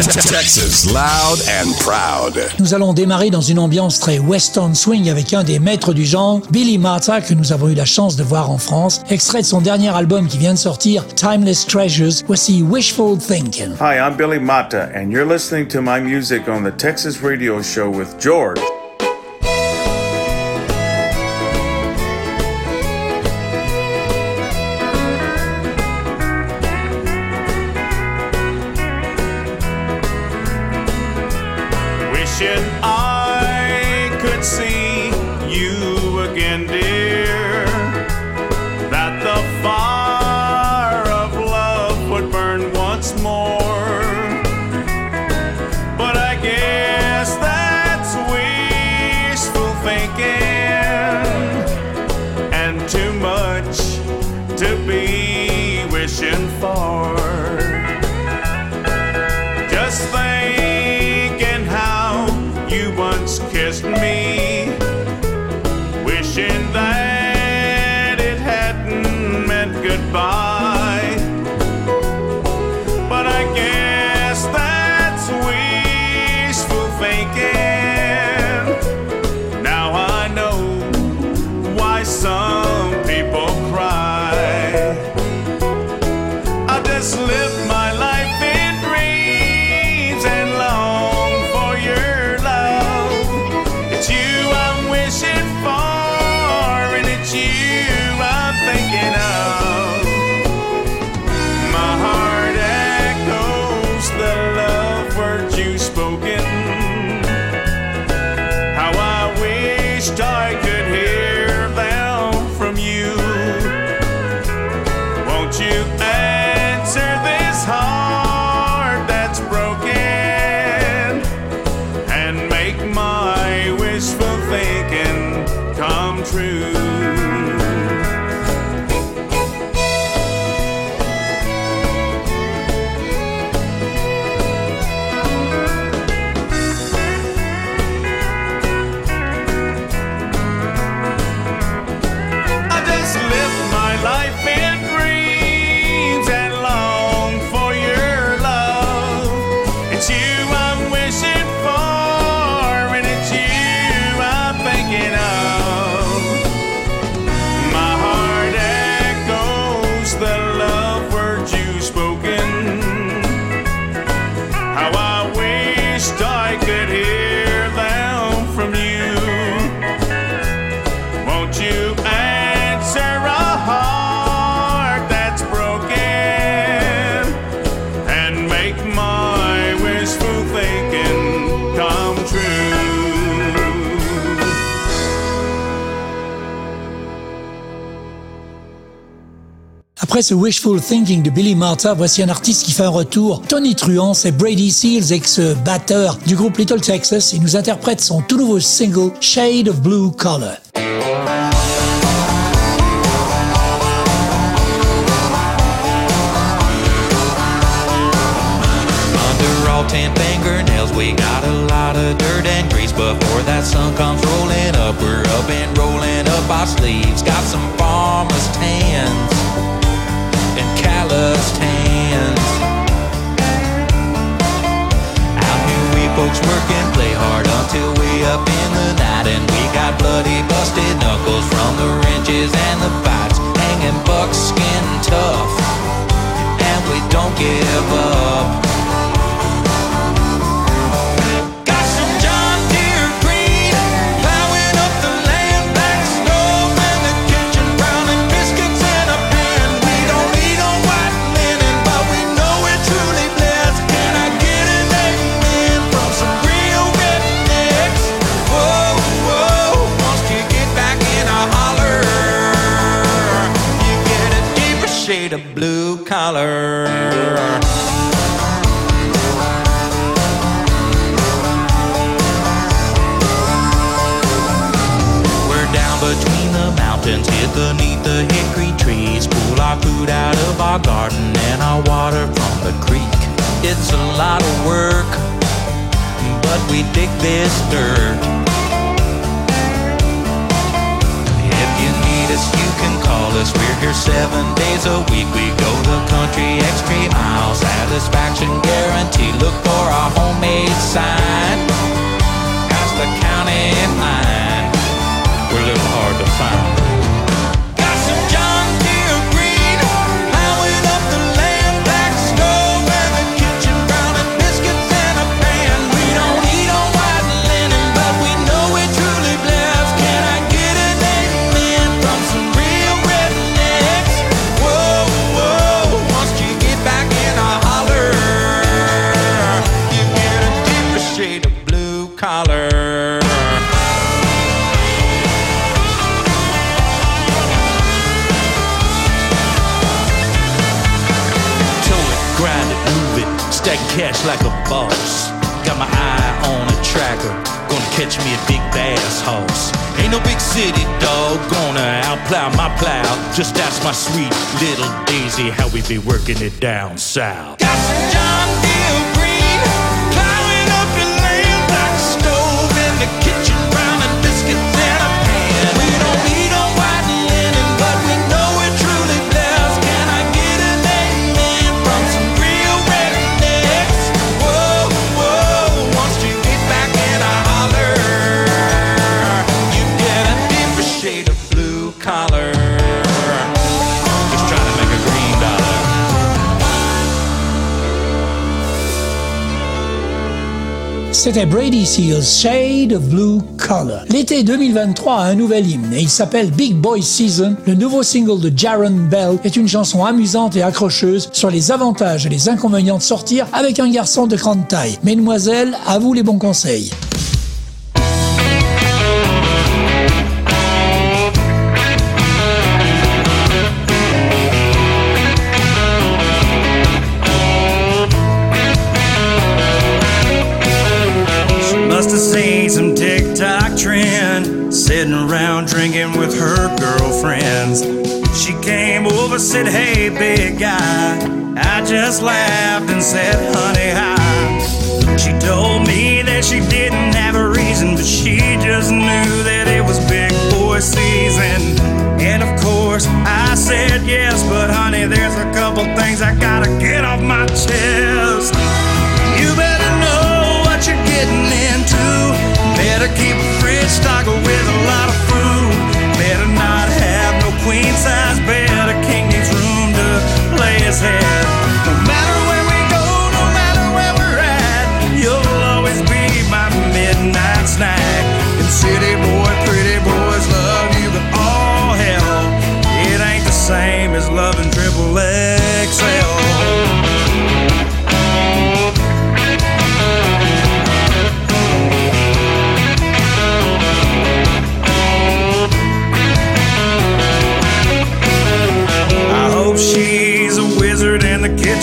Texas, loud and proud. Nous allons démarrer dans une ambiance très western swing avec un des maîtres du genre, Billy Martha, que nous avons eu la chance de voir en France. Extrait de son dernier album qui vient de sortir, Timeless Treasures. Voici Wishful Thinking. Hi, I'm Billy Mata, and you're listening to my music on the Texas Radio Show with George. Après ce wishful thinking de Billy Martha, voici un artiste qui fait un retour. Tony Truant, c'est Brady Seals, ex-batteur du groupe Little Texas. Il nous interprète son tout nouveau single Shade of Blue Color. ten fingernails. We got a lot of dirt and grease before that sun comes rolling up. We're up and rolling up our sleeves. Got some farmer's tans calloused hands. Out here we folks work and play hard until we up in the night, and we got bloody busted knuckles from the wrenches and the fights, hanging buckskin tough, and we don't give up. dollar. between the mountains, hid beneath the hickory trees. Pull our food out of our garden and our water from the creek. It's a lot of work, but we dig this dirt. Us, you can call us. We're here seven days a week. We go the country extreme miles. Satisfaction guarantee. Look for our homemade sign. Past the county line. How we be working it down south. C'était Brady Seals, Shade of Blue Color. L'été 2023 a un nouvel hymne et il s'appelle Big Boy Season. Le nouveau single de Jaron Bell est une chanson amusante et accrocheuse sur les avantages et les inconvénients de sortir avec un garçon de grande taille. Mesdemoiselles, à vous les bons conseils. Said, Hey, big guy. I just laughed and said, Honey, hi. She told me that she didn't have a reason, but she just knew that it was big boy season. And of course, I said yes, but honey, there's a couple things I gotta get off my chest.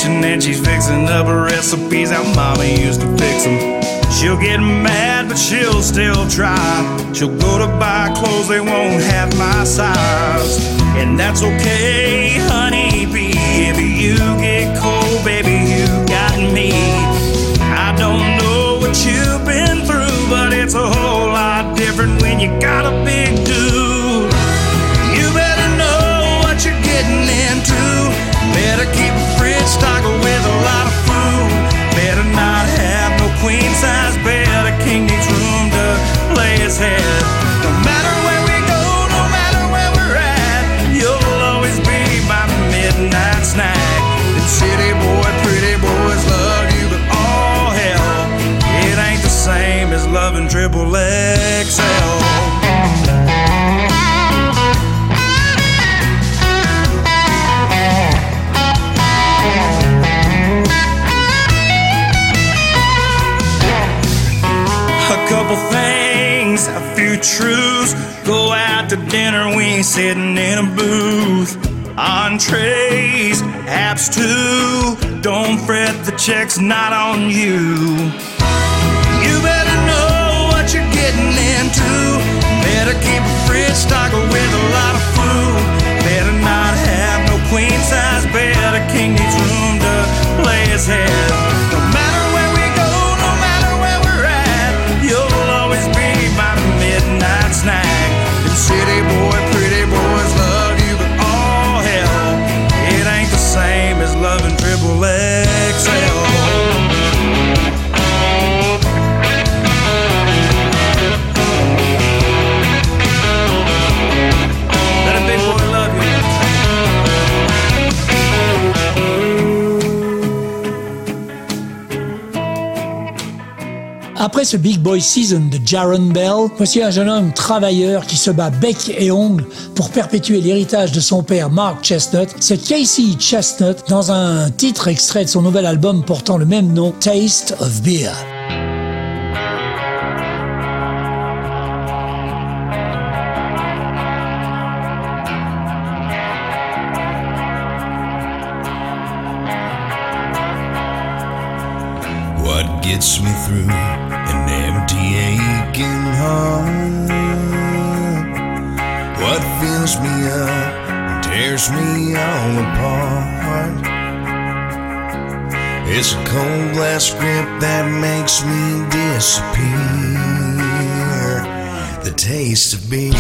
Kitchen and she's fixing up recipes how mama used to fix them. She'll get mad, but she'll still try. She'll go to buy clothes, they won't have my size. And that's okay, honey bee. If you get cold, baby, you got me. I don't know what you've been through, but it's a whole lot different when you got fret, check's not on you. You better know what you're getting into. Better keep a fridge stocked with a lot of food. Better not have no queen size bed, a king needs room to lay his head. Après ce Big Boy Season de Jaron Bell, voici un jeune homme travailleur qui se bat bec et ongle pour perpétuer l'héritage de son père Mark Chestnut. C'est Casey Chestnut dans un titre extrait de son nouvel album portant le même nom, Taste of Beer. Gets me through an empty, aching heart? What fills me up and tears me all apart? It's a cold glass grip that makes me disappear. The taste of beer.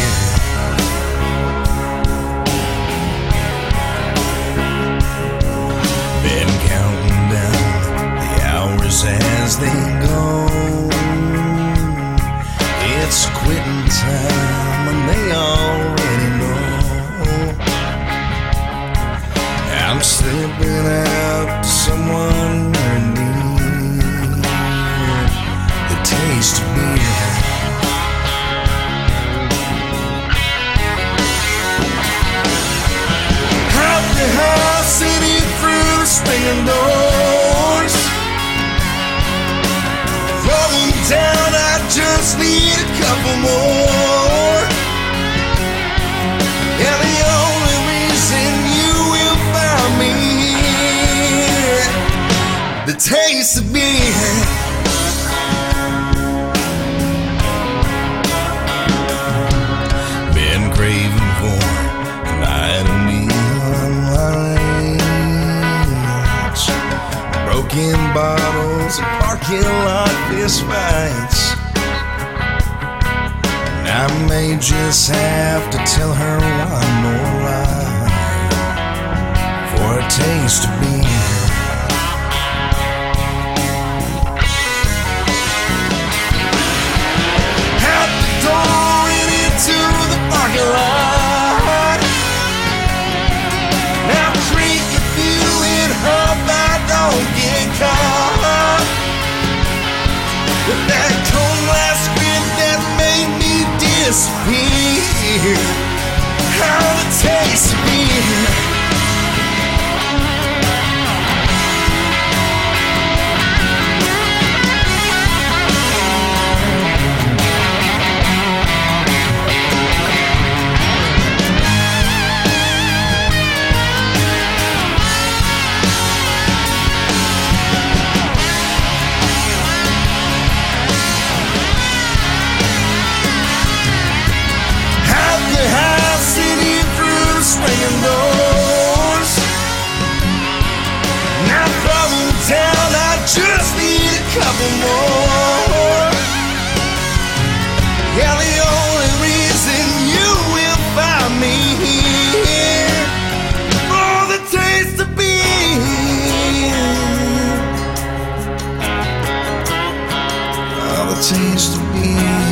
Been counting down the hours as they go. It's quitting time, and they already know. I'm slipping out to someone near. The taste of beer. Out the house, city through the swinging doors. Rolling down, I just need couple more. And the only reason you will find me here, the taste of beer. Been craving for a night of neon lights, broken bottles, and parking lot fist fights. I may just have to tell her one more lie for a taste of beer. Me disappear. How beer. Out couple more. Yeah, the only reason you will find me here for the taste of beer. Oh, the taste of beer.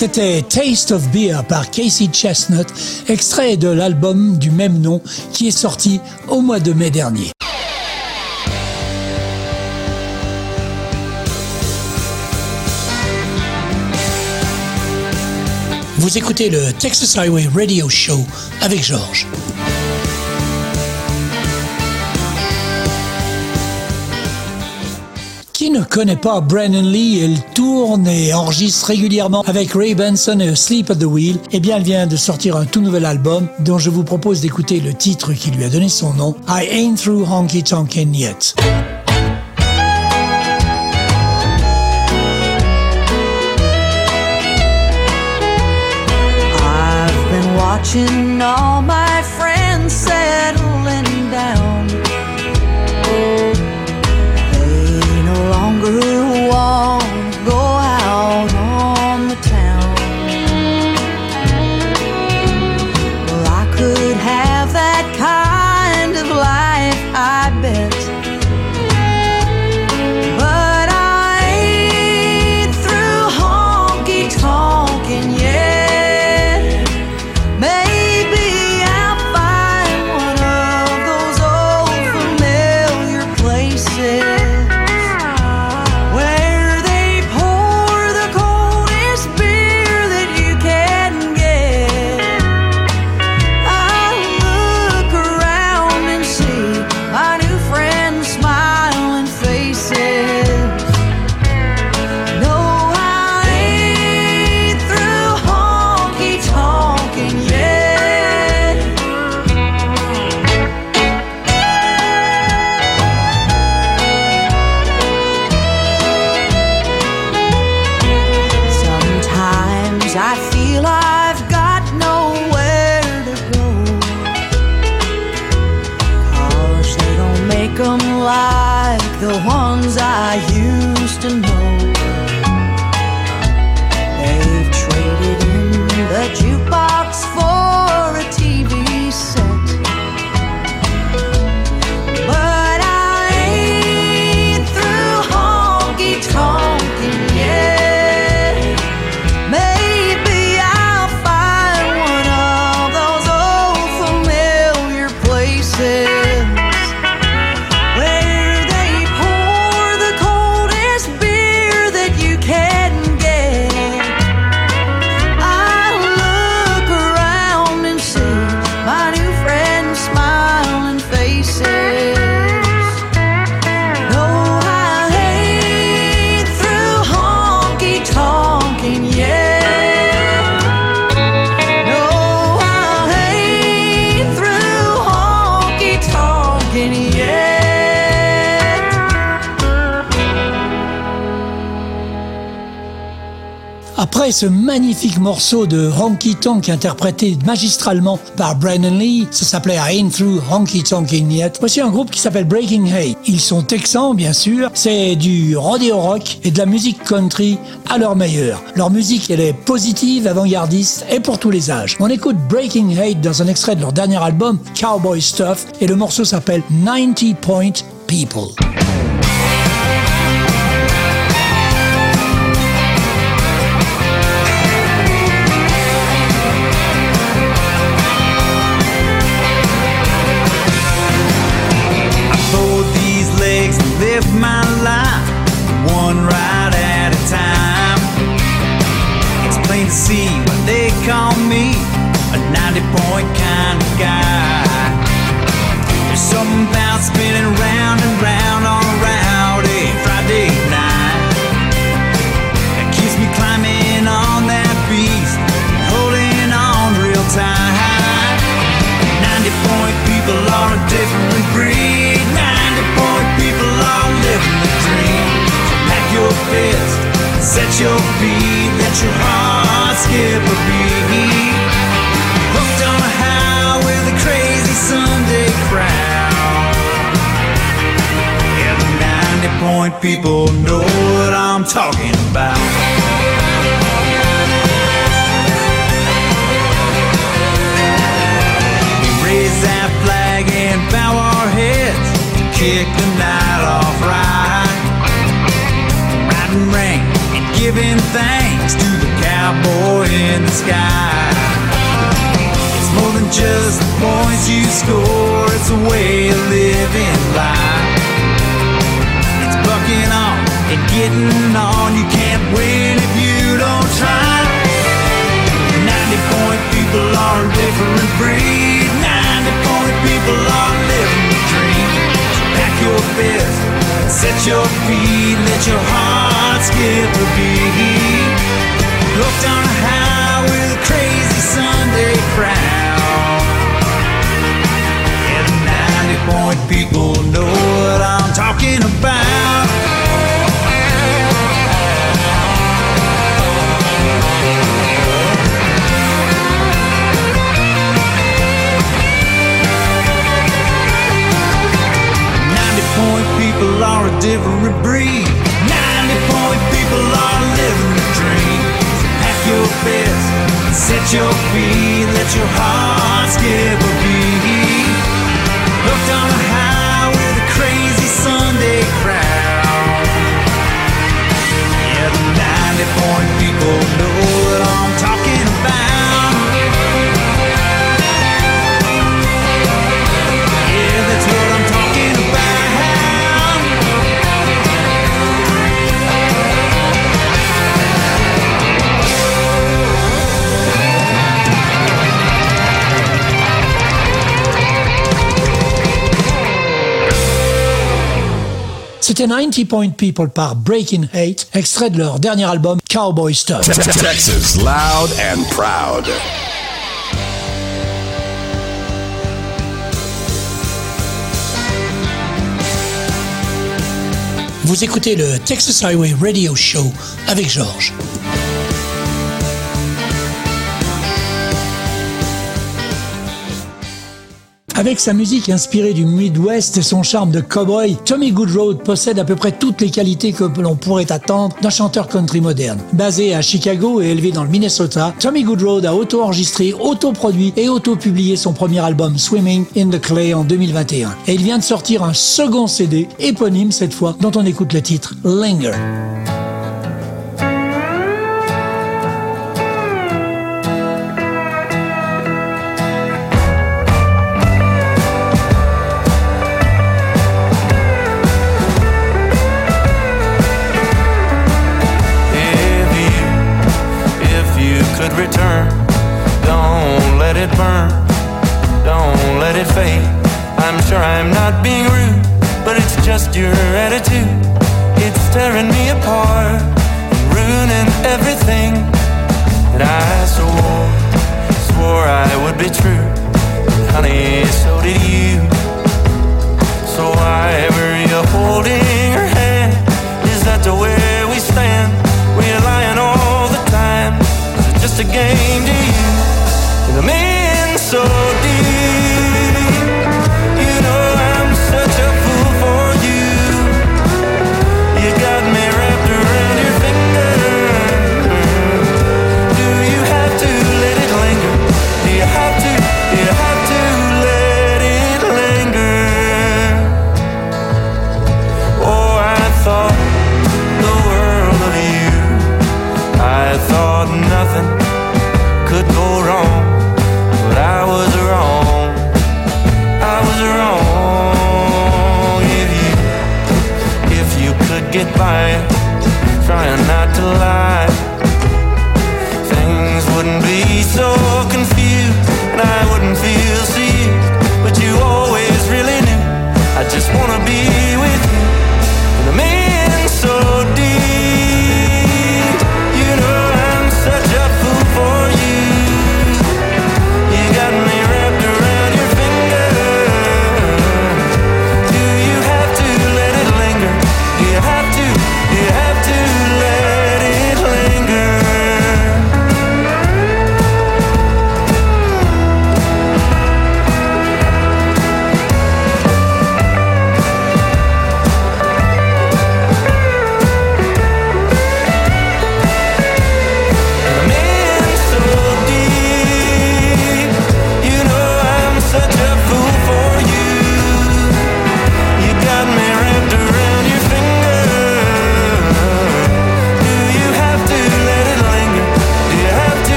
C'était Taste of Beer par Casey Chestnut, extrait de l'album du même nom qui est sorti au mois de mai dernier. Vous écoutez le Texas Highway Radio Show avec Georges. Ne connaît pas Brennan Lee Elle tourne et enregistre régulièrement avec Ray Benson et Sleep at the Wheel. Eh bien, elle vient de sortir un tout nouvel album dont je vous propose d'écouter le titre qui lui a donné son nom, I Ain't Through Honky Tonkin' Yet. Ce magnifique morceau de Honky Tonk interprété magistralement par Brandon Lee, ça s'appelait I Ain't Through Honky Tonkin' Yet. Voici un groupe qui s'appelle Breaking Hay. Ils sont texans, bien sûr. C'est du rodeo rock et de la musique country à leur meilleur. Leur musique, est positive, avant-gardiste et pour tous les âges. On écoute Breaking Hate dans un extrait de leur dernier album, Cowboy Stuff, et le morceau s'appelle 90 Point People. Set your feet, let your heart skip a beat. Hooked on a high with a crazy Sunday crowd. Yeah, the 90 point people know what I'm talking about. We raise that flag and bow our heads to kick the night cowboy in the sky. It's more than just the points you score, it's a way of living life. It's bucking on and getting on. You can't win if you don't try. 90 point people are a different breed. 90 point people are living the dream. So pack your fist, set your feet, let your heart skip a beat. Hooked on a high with a crazy Sunday crowd. And the 90 point people know what I'm talking about. C'était 90 Point People par Breaking Hate, extrait de leur dernier album Cowboy Stuff. Texas loud and proud. Vous écoutez le Texas Highway Radio Show avec Georges. Avec sa musique inspirée du Midwest et son charme de cowboy, Tommy Goodroad possède à peu près toutes les qualités que l'on pourrait attendre d'un chanteur country moderne. Basé à Chicago et élevé dans le Minnesota, Tommy Goodroad a auto-enregistré, auto-produit et auto-publié son premier album Swimming in the Clay en 2021. Et il vient de sortir un second CD, éponyme cette fois, dont on écoute le titre Linger. It burn, don't let it fade. I'm sure I'm not being rude, but it's just your attitude. It's tearing me apart and ruining everything that I swore, swore I would be true. And honey, so did you. So why were you holding her hand? Is that the way we stand? We're lying all the time. Is it just a game to you? And in so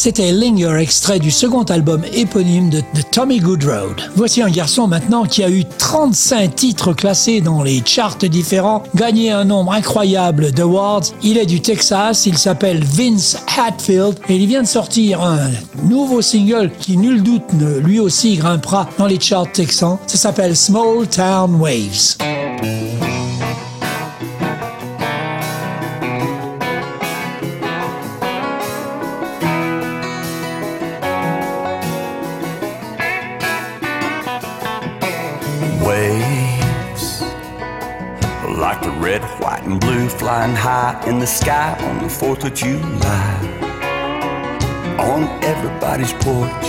C'était Linger, extrait du second album éponyme de, Tommy Goodroad. Voici un garçon maintenant qui a eu 35 titres classés dans les charts différents, gagné un nombre incroyable d'awards. Il est du Texas, il s'appelle Vince Hatfield et il vient de sortir un nouveau single qui, nul doute, ne, lui aussi grimpera dans les charts texans. Ça s'appelle Small Town Waves. Flying high in the sky on the 4th of July. On everybody's porch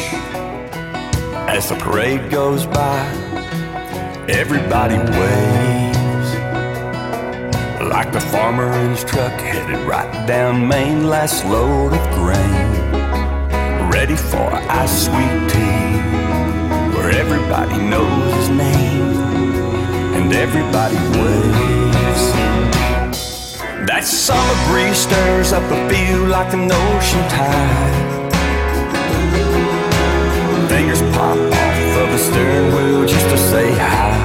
as the parade goes by, everybody waves like the farmer in his truck headed right down Main, last load of grain, ready for ice sweet tea where everybody knows his name and everybody waves. That summer breeze stirs up a feel like an ocean tide. Fingers pop off of the steering wheel just to say hi.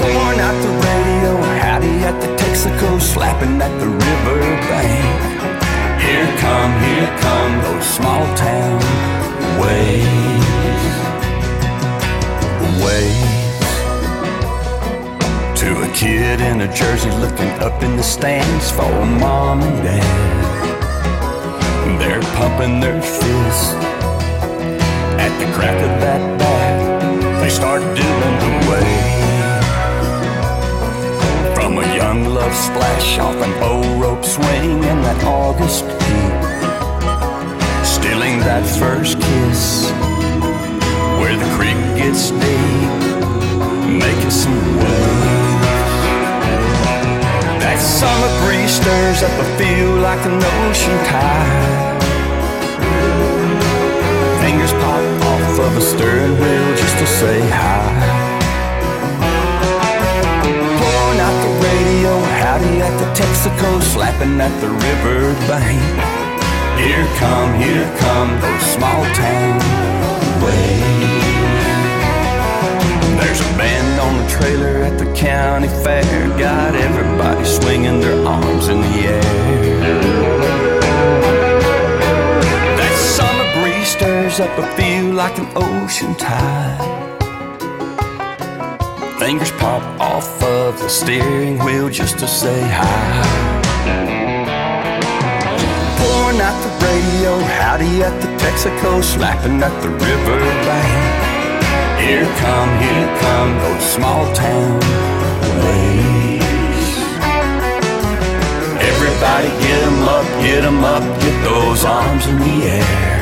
Pouring out the radio, howdy at the Texaco, slapping at the river bank. Here come, here come those small town waves. Waves. Kid in a jersey looking up in the stands for mom and dad. They're pumping their fists at the crack of that bat. They start doing the wave. From a young love splash off an old rope swing in that August heat. Stealing that first kiss where the creek gets deep, making some waves. That summer breeze stirs up a feel like an ocean tide. Fingers pop off of a steering wheel just to say hi. Pouring out the radio, howdy at the Texaco, slapping at the river bank. Here come, here come those small town waves. There's a band trailer at the county fair, got everybody swinging their arms in the air. That summer breeze stirs up a feel like an ocean tide. Fingers pop off of the steering wheel just to say hi. Pouring out the radio, howdy at the Texaco, slapping at the river bank. Here come, here come those small town waves. Everybody get 'em up, get 'em up, get those arms in the air.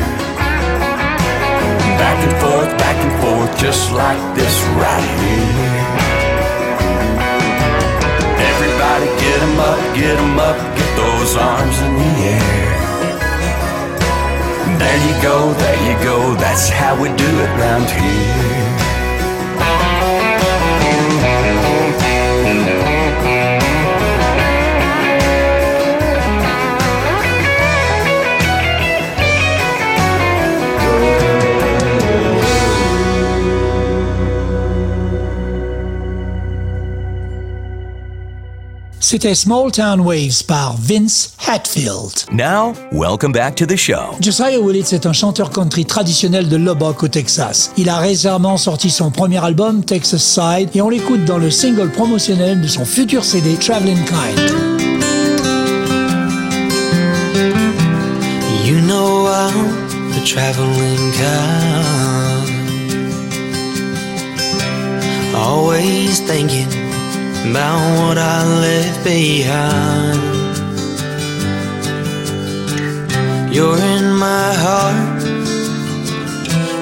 Back and forth, back and forth, just like this right here. Everybody get 'em up, get 'em up, get those arms in the air. There you go, there you go, that's how we do it round here. C'était Small Town Waves par Vince Hatfield. Now, welcome back to the show. Josiah Willits est un chanteur country traditionnel de Lubbock au Texas. Il a récemment sorti son premier album, Texas Side, et on l'écoute dans le single promotionnel de son futur CD, Traveling Kind. You know I'm the traveling kind. Always thinking about what I left behind. You're in my heart,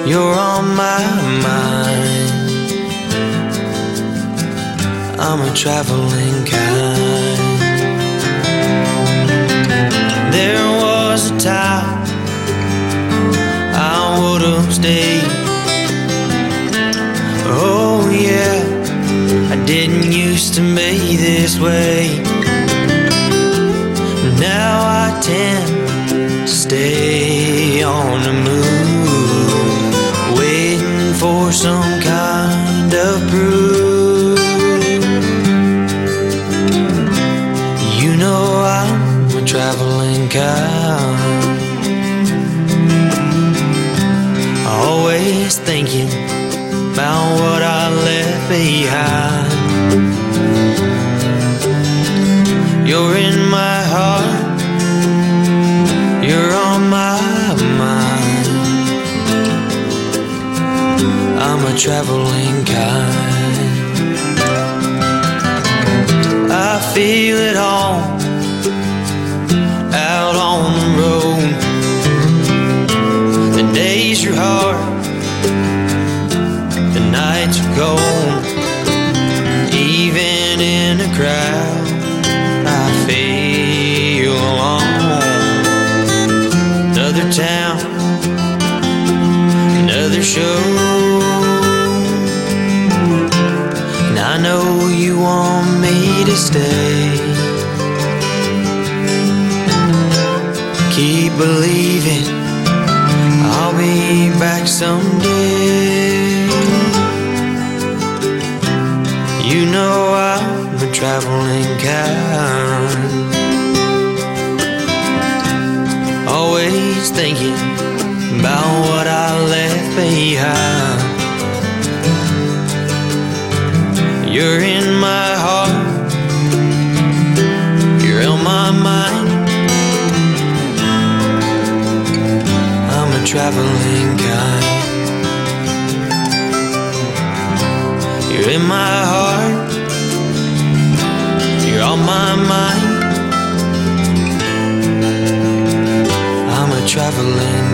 you're on my mind. I'm a traveling kind. There was a time I would have stayed. Oh, yeah, I didn't used to be this way. Now I tend stay on the move, waiting for some kind of proof. You know I'm a traveling kind, always thinking about what traveling kind. I feel it all out on the road. The days are hard, the nights are cold. Even in a crowd, I feel alone. Another town, another show. Know you want me to stay. Keep believing I'll be back someday. You know I'm a traveling kind. Always thinking about what I left behind. You're in my heart, you're on my mind. I'm a traveling kind. You're in my heart, you're on my mind. I'm a traveling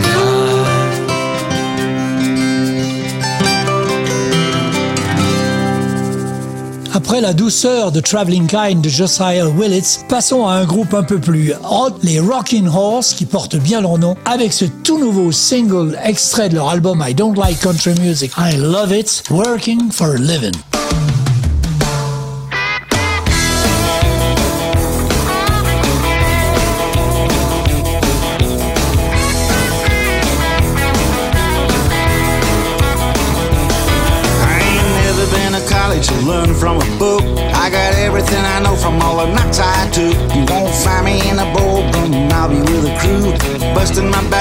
Après la douceur de Traveling Kind de Josiah Willits, passons à un groupe un peu plus hot, les Rockin' Horse, qui portent bien leur nom, avec ce tout nouveau single extrait de leur album I Don't Like Country Music, I Love It, Working for a Living. Busting my back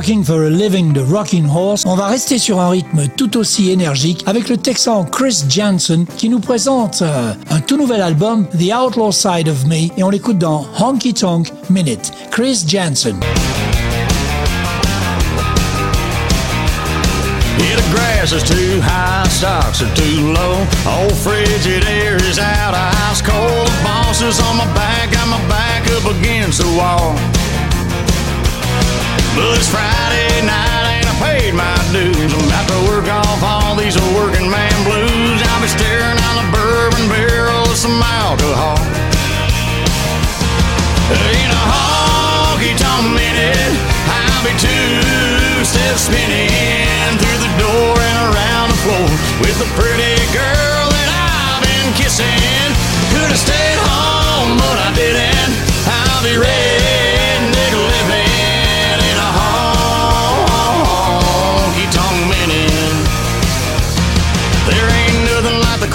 Working for a Living de Rocking Horse, on va rester sur un rythme tout aussi énergique avec le Texan Chris Jansen qui nous présente euh, un tout nouvel album, The Outlaw Side of Me, et on l'écoute dans Honky Tonk Minute. Chris Jansen. The. The the. But it's Friday night and I paid my dues. I'm about to work off all these working man blues. I'll be staring down a bourbon barrel of some alcohol. In a honky tonk minute, I'll be two steps spinning through the door and around the floor with the pretty girl that I've been kissing. Could have stayed home, but I didn't. I'll be redneck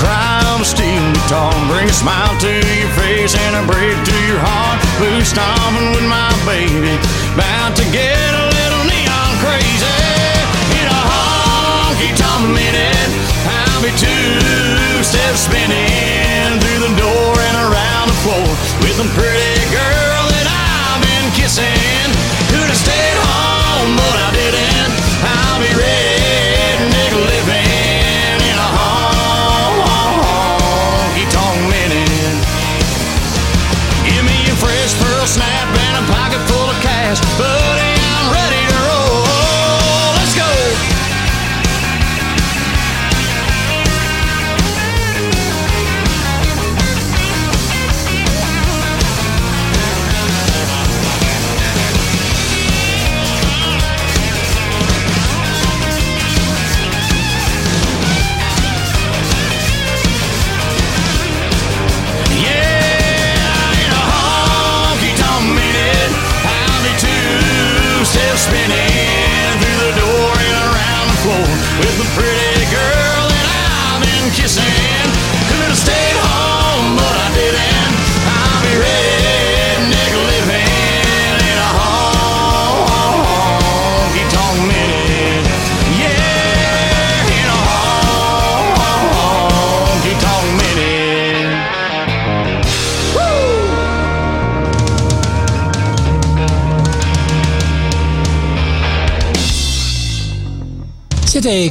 nothing like the guitar. Bring a smile to your face and a break to your heart. Boot stomping with my baby. About to get a little neon crazy. In a honky tonk minute, I'll be two steps spinning through the door and around the floor with a pretty girl that I've been kissing. Could have stayed home, but I didn't. I'll be redneck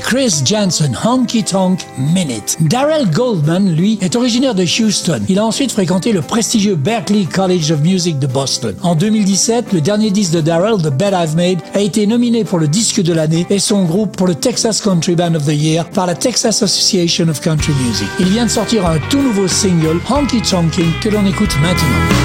Chris Jansen, Honky Tonk Minute. Darrell Goldman, lui, est originaire de Houston. Il a ensuite fréquenté le prestigieux Berklee College of Music de Boston. En 2017, le dernier disque de Darrell, The Bed I've Made, a été nominé pour le disque de l'année et son groupe pour le Texas Country Band of the Year par la Texas Association of Country Music. Il vient de sortir un tout nouveau single, Honky Tonking, que l'on écoute maintenant.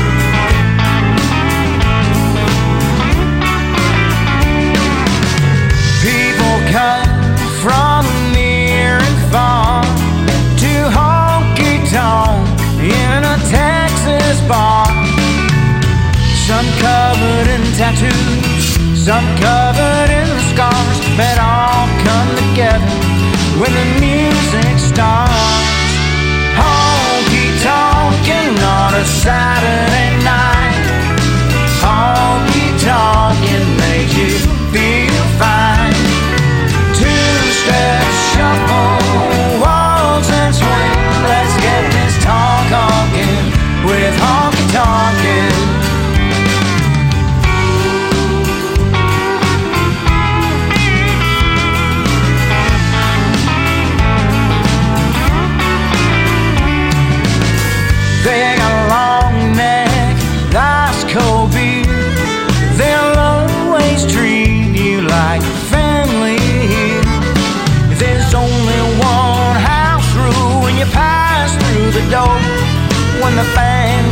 Tattoos, some covered in the scars, but all come together when the music starts. Honky tonking on a Saturday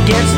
gets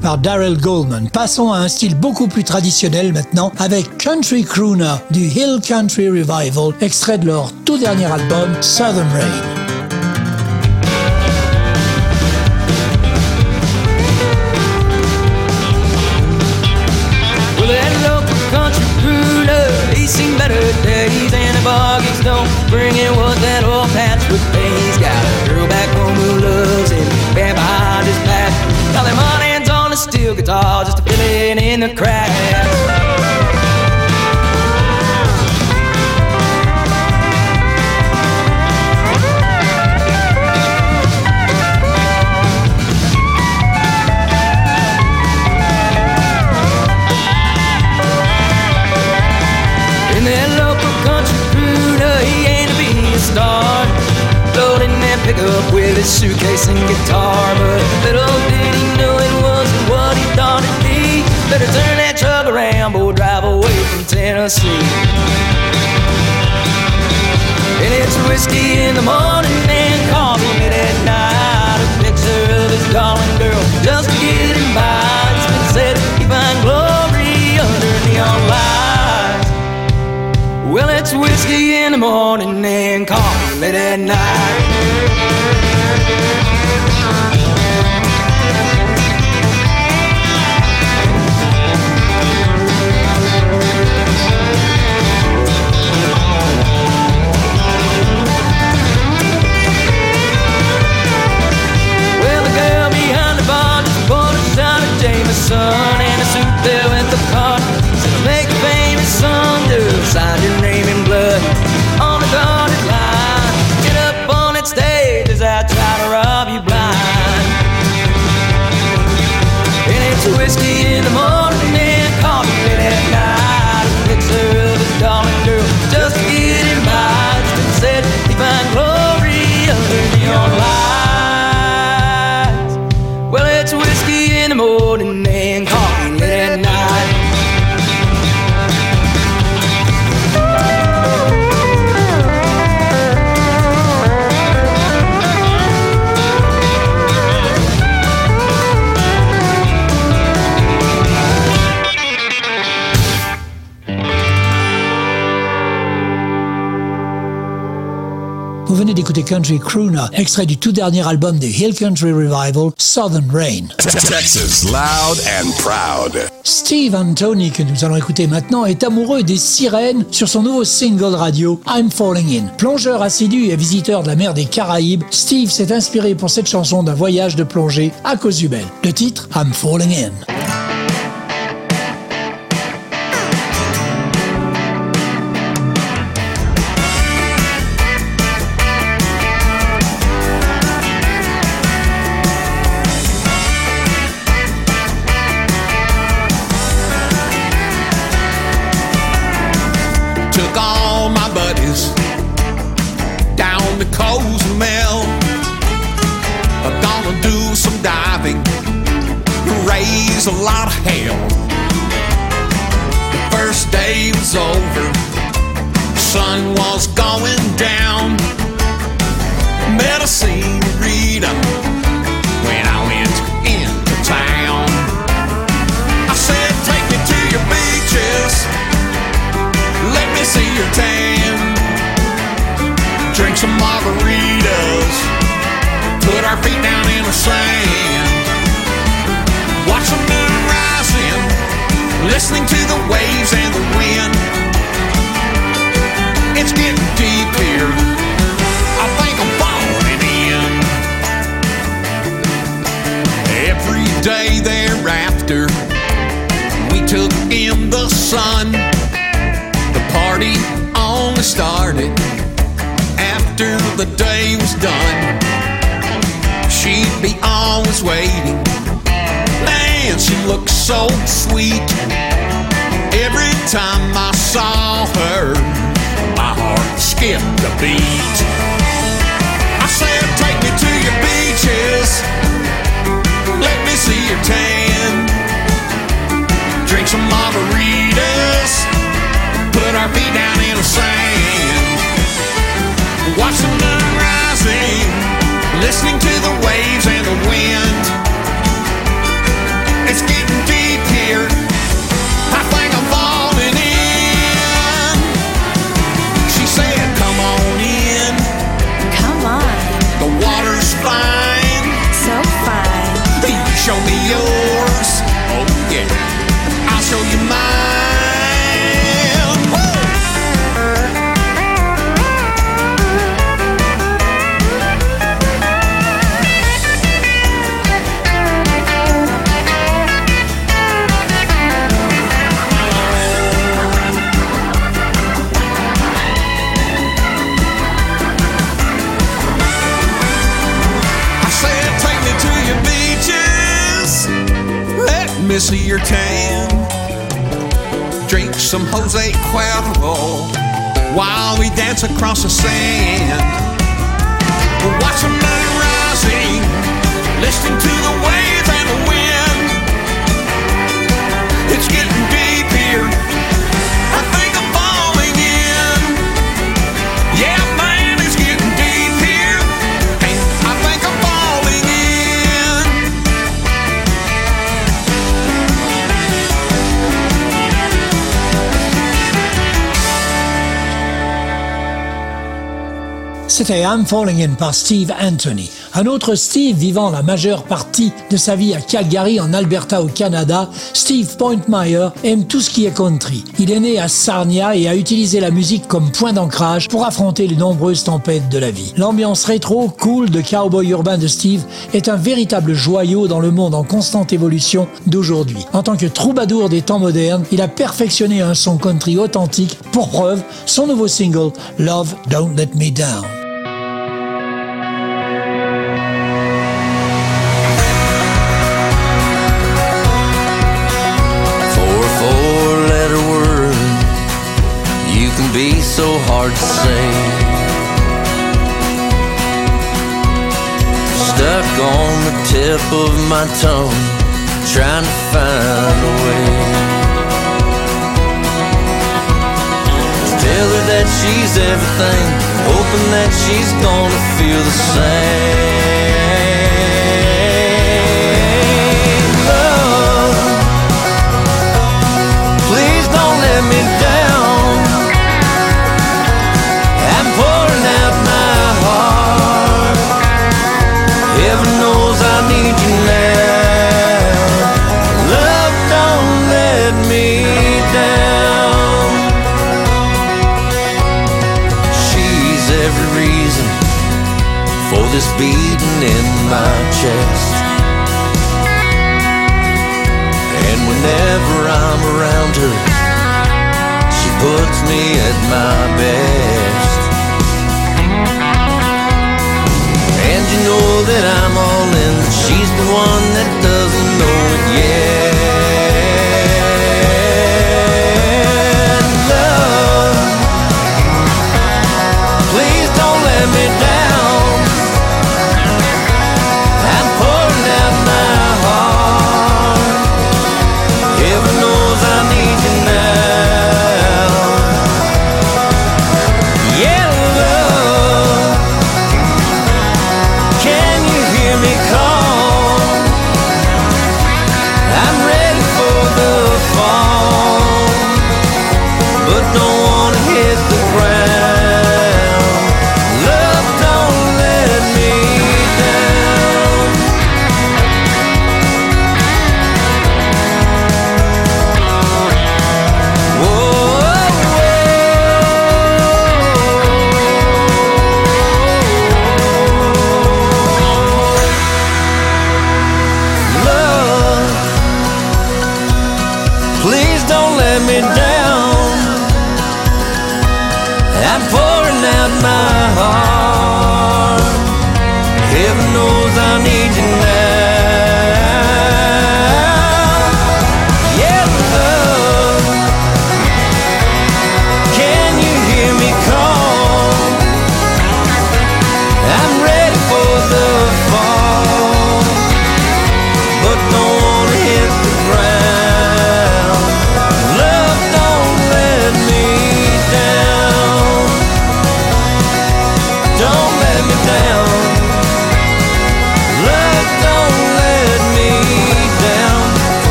Par Daryl Goldman. Passons à un style beaucoup plus traditionnel maintenant avec Country Crooner du Hill Country Revival, extrait de leur tout dernier album Southern Rain. Days, and the bargains don't bring in what that old. Got a girl back home who loves him, steel guitar just to fill in in the cracks. A. Loading that pickup with his suitcase and guitar. But little did he Better turn that truck around, boy, drive away from Tennessee. And it's whiskey in the morning and coffee at night. A picture of his darling girl just to get him by. It's been said he find glory under neon lights. Well, it's whiskey in the morning and coffee late at night. Of Country Crooner, extrait du tout dernier album des Hill Country Revival, Southern Rain. Texas loud and proud. Steve Anthony, que nous allons écouter maintenant, est amoureux des sirènes sur son nouveau single radio I'm Falling In. Plongeur assidu et visiteur de la mer des Caraïbes, Steve s'est inspiré pour cette chanson d'un voyage de plongée à Cozumel. Le titre I'm Falling In. A lot of hell. The first day was over, sun was going down. Met Listening to the waves and the wind. It's getting deep here. I think I'm falling in. Every day thereafter, we took in the sun. The party only started after the day was done. She'd be always waiting. Man, she looked so sweet. Every time I saw her, my heart skipped a beat. I said, Take me to your beaches. Let me see your tan. Drink some margaritas. Dance across the sand. C'était I'm Falling In par Steve Anthony. Un autre Steve vivant la majeure partie de sa vie à Calgary en Alberta au Canada, Steve Pointmeyer aime tout ce qui est country. Il est né à Sarnia et a utilisé la musique comme point d'ancrage pour affronter les nombreuses tempêtes de la vie. L'ambiance rétro, cool de cowboy urbain de Steve est un véritable joyau dans le monde en constante évolution d'aujourd'hui. En tant que troubadour des temps modernes, il a perfectionné un son country authentique. Pour preuve, son nouveau single Love Don't Let Me Down. Tip of my tongue, trying to find a way. Tell her that she's everything, hoping that she's gonna feel the same. This beating in my chest. And whenever I'm around her, she puts me at my best. And you know that I'm all in, she's the one that doesn't know it yet.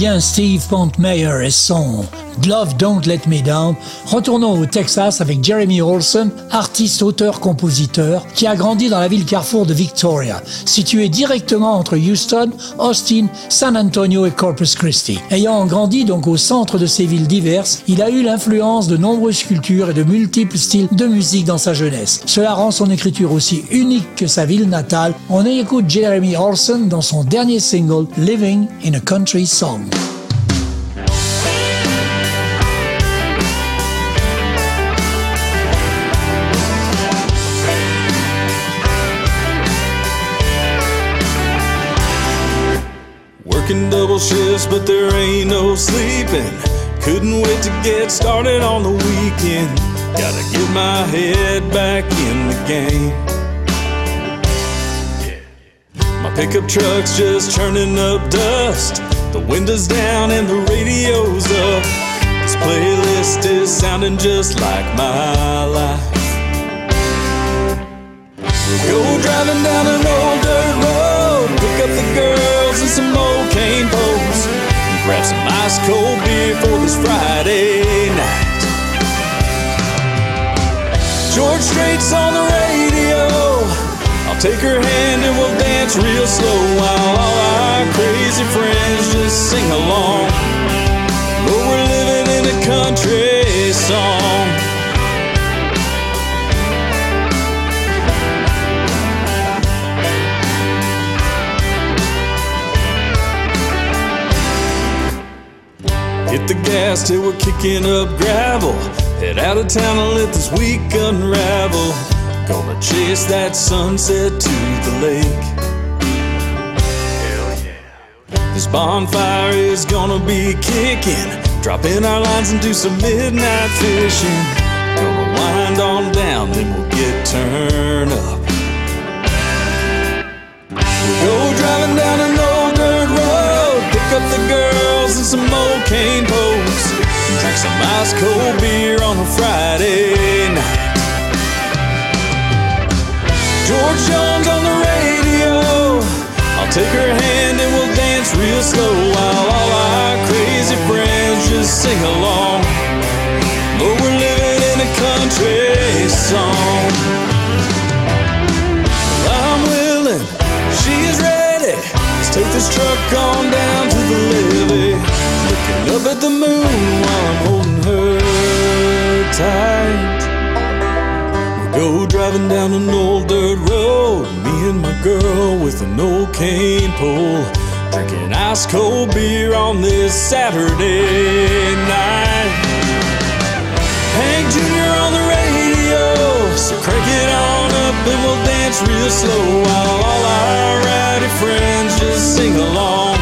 Canadien Steve Pontmeyer et son Love Don't Let Me Down, retournons au Texas avec Jeremy Olson, artiste, auteur, compositeur, qui a grandi dans la ville carrefour de Victoria, située directement entre Houston, Austin, San Antonio et Corpus Christi. Ayant grandi donc au centre de ces villes diverses, il a eu l'influence de nombreuses cultures et de multiples styles de musique dans sa jeunesse. Cela rend son écriture aussi unique que sa ville natale. On écoute Jeremy Olson dans son dernier single Living in a Country Song. Double shifts, but there ain't no sleeping. Couldn't wait to get started on the weekend. Gotta get my head back in the game. My pickup truck's just churning up dust. The windows down and the radio's up. This playlist is sounding just like my life. Go driving down an old dirt road, pick up the girls and some old poles, and grab some ice cold beer for this Friday night. George Strait's on the radio. I'll take her hand and we'll dance real slow while all our crazy friends just sing along. But we're living in a country song. The gas till we're kicking up gravel. Head out of town and let this week unravel. Gonna chase that sunset to the lake. Hell yeah. This bonfire is gonna be kicking. Dropping our lines and do some midnight fishing. Gonna wind on down, then we'll get turned up. Some ice cold beer on a Friday night. George Jones on the radio. I'll take her hand and we'll dance real slow while all our crazy friends just sing along. But we're living in a country song. I'm willing, she is ready. Let's take this truck on down. Up at the moon while I'm holding her tight. We go driving down an old dirt road, me and my girl with an old cane pole, drinking ice cold beer on this Saturday night. Hank Jr. on the radio, so crank it on up and we'll dance real slow while all our rowdy friends just sing along.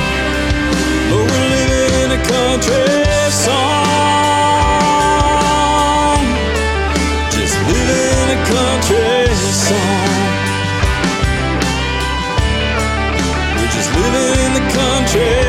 Country song. Just living in a country song. We're just living in the country.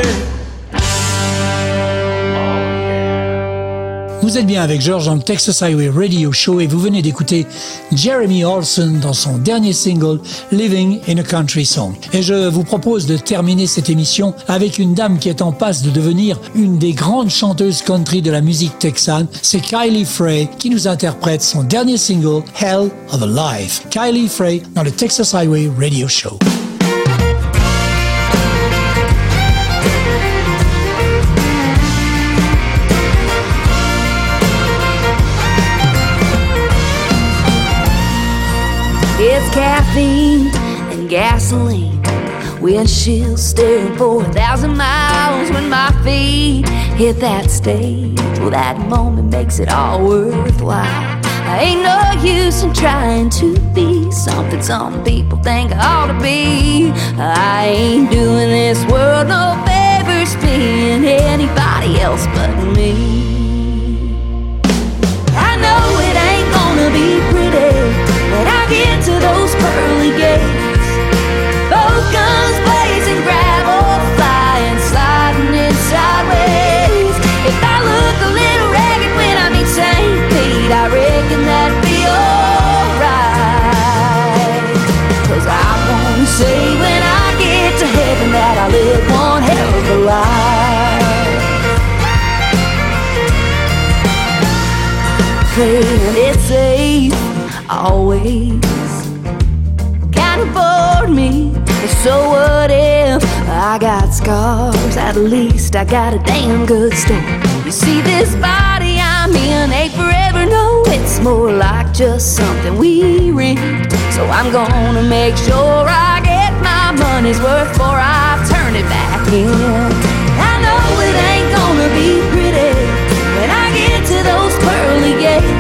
Vous êtes bien avec George dans le Texas Highway Radio Show et vous venez d'écouter Jeremy Olson dans son dernier single Living in a Country Song. Et je vous propose de terminer cette émission avec une dame qui est en passe de devenir une des grandes chanteuses country de la musique texane. C'est Kylie Frey qui nous interprète son dernier single Hell of a Life. Kylie Frey dans le Texas Highway Radio Show. Caffeine and gasoline. Windshield staring for a thousand miles when my feet hit that stage. Well, that moment makes it all worthwhile. I ain't no use in trying to be something some people think I ought to be. I ain't doing this world no favors being anybody else but me. I know it ain't gonna be pretty when I get to those pearly gates. Guns blazing, gravel flying, sliding in sideways. If I look a little ragged when I meet St. Pete, I reckon that'd be alright. Cause I say when I get to heaven that I one hell of a life. Safe always kinda bored me. So what if I got scars? At least I got a damn good story. You see, this body I'm in ain't forever. No, it's more like just something we rent. So I'm gonna make sure I get my money's worth before I turn it back in. I know it ain't gonna be pretty when I get to those pearly gates.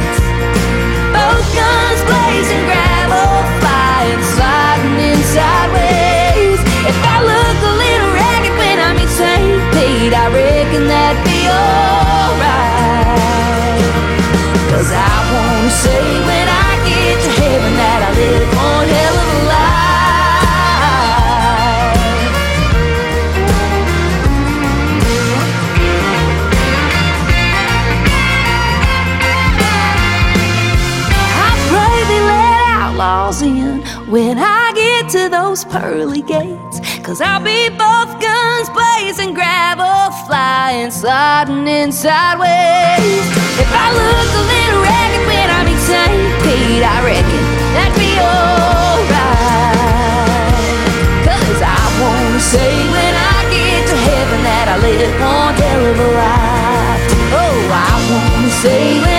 I reckon that'd be alright. Cause I wanna say when I get to heaven that I live one hell of a life. I pray they let outlaws in when I get to those pearly gates. Cause I'll be both guns blazing, grab flying, sliding in sideways. If I look a little ragged when I'm. Pete, I reckon that'd be alright. Cause I wanna say when I get to heaven that I live one hell of a life. Oh, I wanna say when